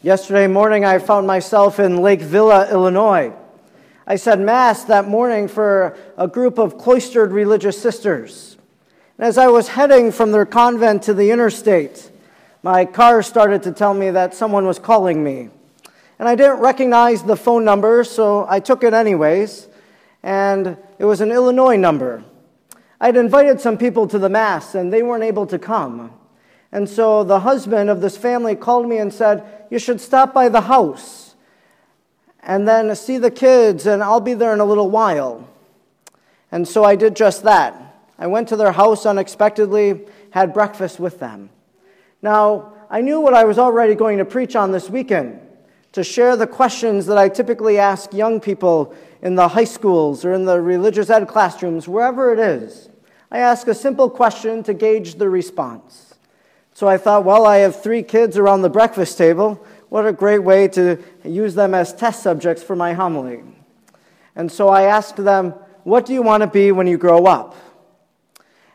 Yesterday morning, I found myself in Lake Villa, Illinois. I said Mass that morning for a group of cloistered religious sisters. And as I was heading from their convent to the interstate, my car started to tell me that someone was calling me. And I didn't recognize the phone number, so I took it anyways. And it was an Illinois number. I'd invited some people to the Mass, and they weren't able to come. And so the husband of this family called me and said, You should stop by the house and then see the kids, and I'll be there in a little while. And so I did just that. I went to their house unexpectedly, had breakfast with them. Now, I knew what I was already going to preach on this weekend to share the questions that I typically ask young people in the high schools or in the religious ed classrooms, wherever it is. I ask a simple question to gauge the response. So I thought, well, I have three kids around the breakfast table. What a great way to use them as test subjects for my homily. And so I asked them, What do you want to be when you grow up?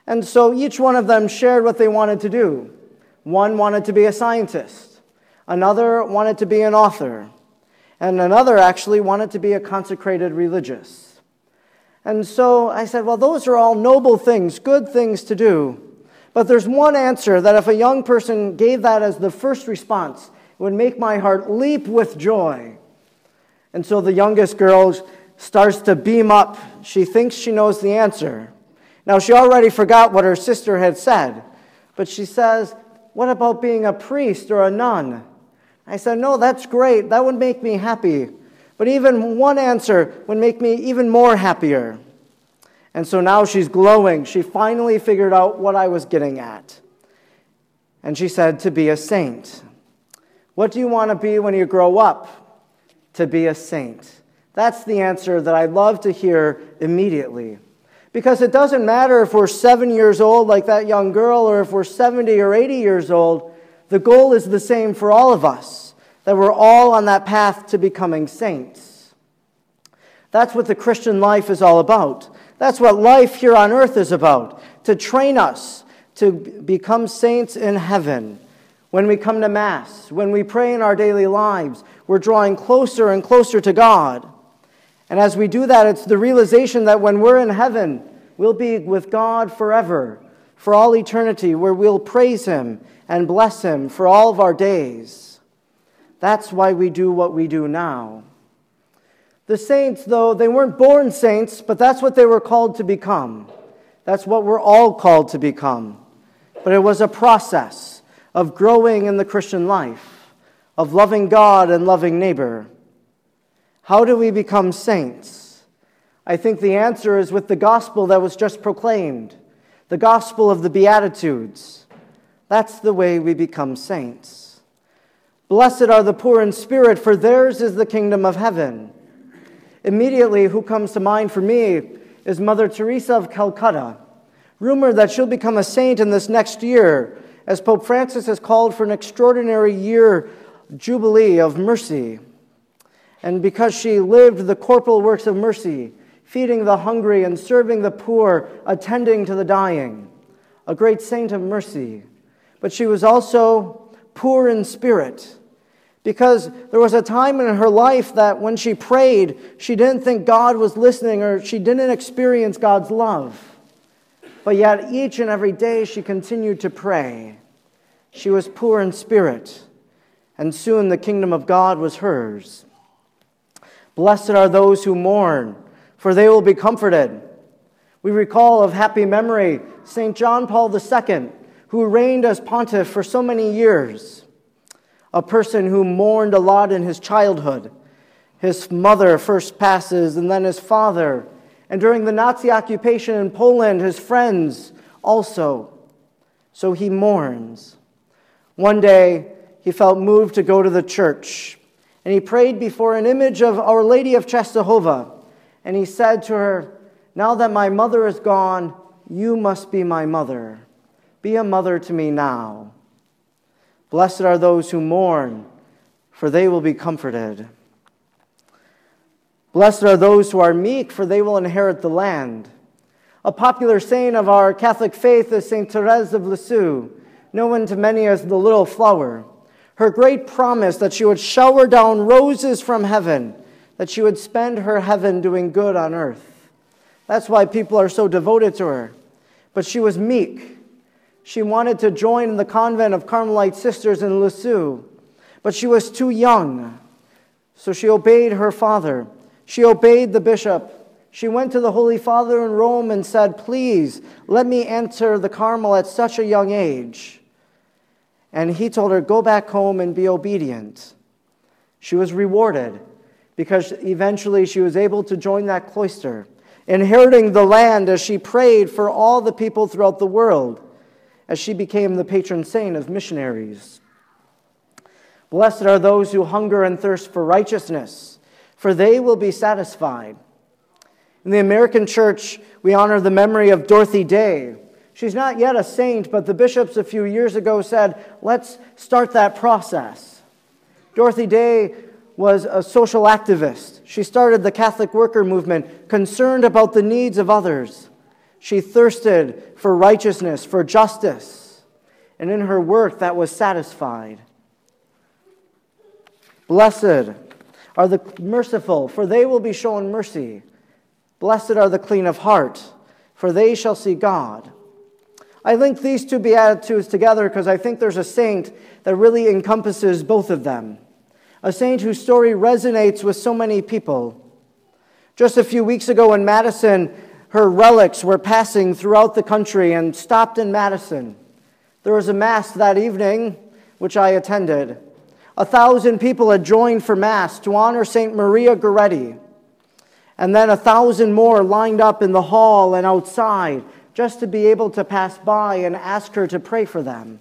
And so each one of them shared what they wanted to do. One wanted to be a scientist, another wanted to be an author, and another actually wanted to be a consecrated religious. And so I said, Well, those are all noble things, good things to do. But there's one answer that if a young person gave that as the first response, it would make my heart leap with joy. And so the youngest girl starts to beam up. She thinks she knows the answer. Now, she already forgot what her sister had said, but she says, What about being a priest or a nun? I said, No, that's great. That would make me happy. But even one answer would make me even more happier. And so now she's glowing. She finally figured out what I was getting at. And she said, To be a saint. What do you want to be when you grow up? To be a saint. That's the answer that I'd love to hear immediately. Because it doesn't matter if we're seven years old, like that young girl, or if we're 70 or 80 years old, the goal is the same for all of us that we're all on that path to becoming saints. That's what the Christian life is all about. That's what life here on earth is about to train us to become saints in heaven. When we come to Mass, when we pray in our daily lives, we're drawing closer and closer to God. And as we do that, it's the realization that when we're in heaven, we'll be with God forever, for all eternity, where we'll praise Him and bless Him for all of our days. That's why we do what we do now. The saints, though, they weren't born saints, but that's what they were called to become. That's what we're all called to become. But it was a process of growing in the Christian life, of loving God and loving neighbor. How do we become saints? I think the answer is with the gospel that was just proclaimed, the gospel of the Beatitudes. That's the way we become saints. Blessed are the poor in spirit, for theirs is the kingdom of heaven. Immediately, who comes to mind for me is Mother Teresa of Calcutta. Rumored that she'll become a saint in this next year, as Pope Francis has called for an extraordinary year jubilee of mercy. And because she lived the corporal works of mercy, feeding the hungry and serving the poor, attending to the dying, a great saint of mercy. But she was also poor in spirit because there was a time in her life that when she prayed, she didn't think God was listening or she didn't experience God's love. But yet, each and every day, she continued to pray. She was poor in spirit, and soon the kingdom of God was hers. Blessed are those who mourn, for they will be comforted. We recall of happy memory St. John Paul II, who reigned as pontiff for so many years a person who mourned a lot in his childhood. His mother first passes, and then his father. And during the Nazi occupation in Poland, his friends also. So he mourns. One day, he felt moved to go to the church, and he prayed before an image of Our Lady of Czestochowa. And he said to her, Now that my mother is gone, you must be my mother. Be a mother to me now. Blessed are those who mourn, for they will be comforted. Blessed are those who are meek, for they will inherit the land. A popular saying of our Catholic faith is St. Therese of Lisieux, known to many as the Little Flower. her great promise that she would shower down roses from heaven, that she would spend her heaven doing good on earth. That's why people are so devoted to her. But she was meek. She wanted to join the convent of Carmelite sisters in Lisieux, but she was too young. So she obeyed her father. She obeyed the bishop. She went to the Holy Father in Rome and said, Please, let me enter the Carmel at such a young age. And he told her, Go back home and be obedient. She was rewarded because eventually she was able to join that cloister, inheriting the land as she prayed for all the people throughout the world, as she became the patron saint of missionaries. Blessed are those who hunger and thirst for righteousness, for they will be satisfied. In the American church, we honor the memory of Dorothy Day. She's not yet a saint, but the bishops a few years ago said, let's start that process. Dorothy Day was a social activist. She started the Catholic worker movement, concerned about the needs of others. She thirsted for righteousness, for justice, and in her work that was satisfied. Blessed are the merciful, for they will be shown mercy. Blessed are the clean of heart, for they shall see God. I link these two Beatitudes together because I think there's a saint that really encompasses both of them. A saint whose story resonates with so many people. Just a few weeks ago in Madison, her relics were passing throughout the country and stopped in Madison. There was a Mass that evening, which I attended. A thousand people had joined for Mass to honor St. Maria Goretti. And then a thousand more lined up in the hall and outside just to be able to pass by and ask her to pray for them.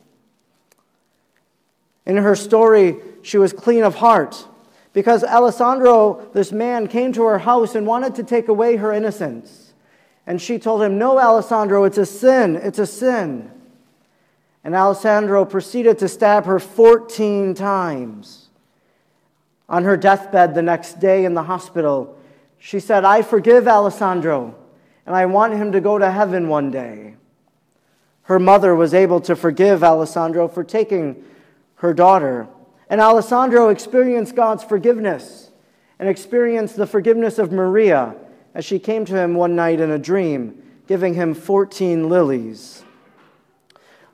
In her story, she was clean of heart because Alessandro, this man, came to her house and wanted to take away her innocence. And she told him, No, Alessandro, it's a sin. It's a sin. And Alessandro proceeded to stab her 14 times. On her deathbed the next day in the hospital, she said, I forgive Alessandro, and I want him to go to heaven one day. Her mother was able to forgive Alessandro for taking her daughter. And Alessandro experienced God's forgiveness and experienced the forgiveness of Maria as she came to him one night in a dream, giving him 14 lilies.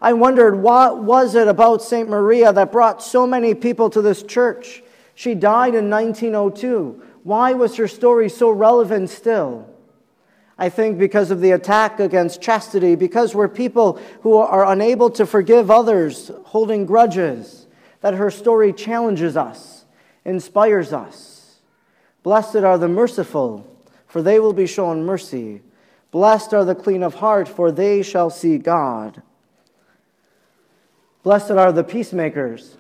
I wondered what was it about St. Maria that brought so many people to this church? She died in 1902. Why was her story so relevant still? I think because of the attack against chastity, because we're people who are unable to forgive others, holding grudges, that her story challenges us, inspires us. Blessed are the merciful, for they will be shown mercy. Blessed are the clean of heart, for they shall see God. Blessed are the peacemakers.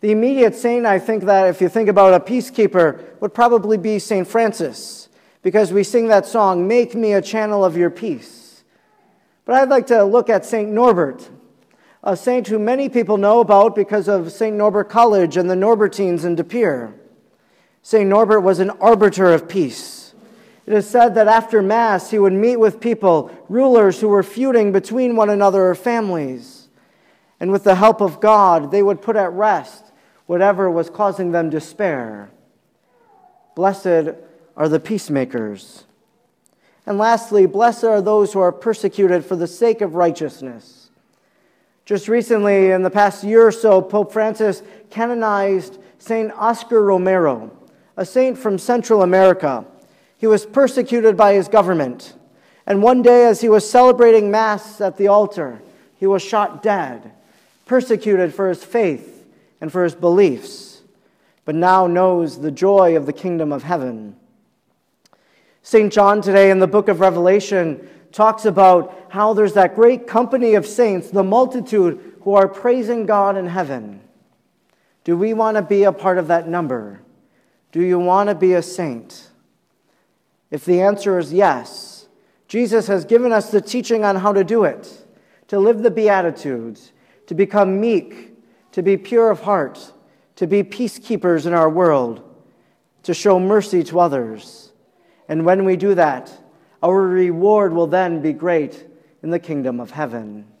The immediate saint, I think that if you think about a peacekeeper, would probably be St. Francis, because we sing that song, Make Me a Channel of Your Peace. But I'd like to look at St. Norbert, a saint who many people know about because of St. Norbert College and the Norbertines in De Pere. St. Norbert was an arbiter of peace. It is said that after Mass, he would meet with people, rulers who were feuding between one another or families. And with the help of God, they would put at rest whatever was causing them despair. Blessed are the peacemakers. And lastly, blessed are those who are persecuted for the sake of righteousness. Just recently, in the past year or so, Pope Francis canonized St. Oscar Romero, a saint from Central America. He was persecuted by his government. And one day, as he was celebrating Mass at the altar, he was shot dead persecuted for his faith and for his beliefs, but now knows the joy of the kingdom of heaven. St. John today in the book of Revelation talks about how there's that great company of saints, the multitude who are praising God in heaven. Do we want to be a part of that number? Do you want to be a saint? If the answer is yes, Jesus has given us the teaching on how to do it, to live the Beatitudes, to become meek, to be pure of heart, to be peacekeepers in our world, to show mercy to others. And when we do that, our reward will then be great in the kingdom of heaven.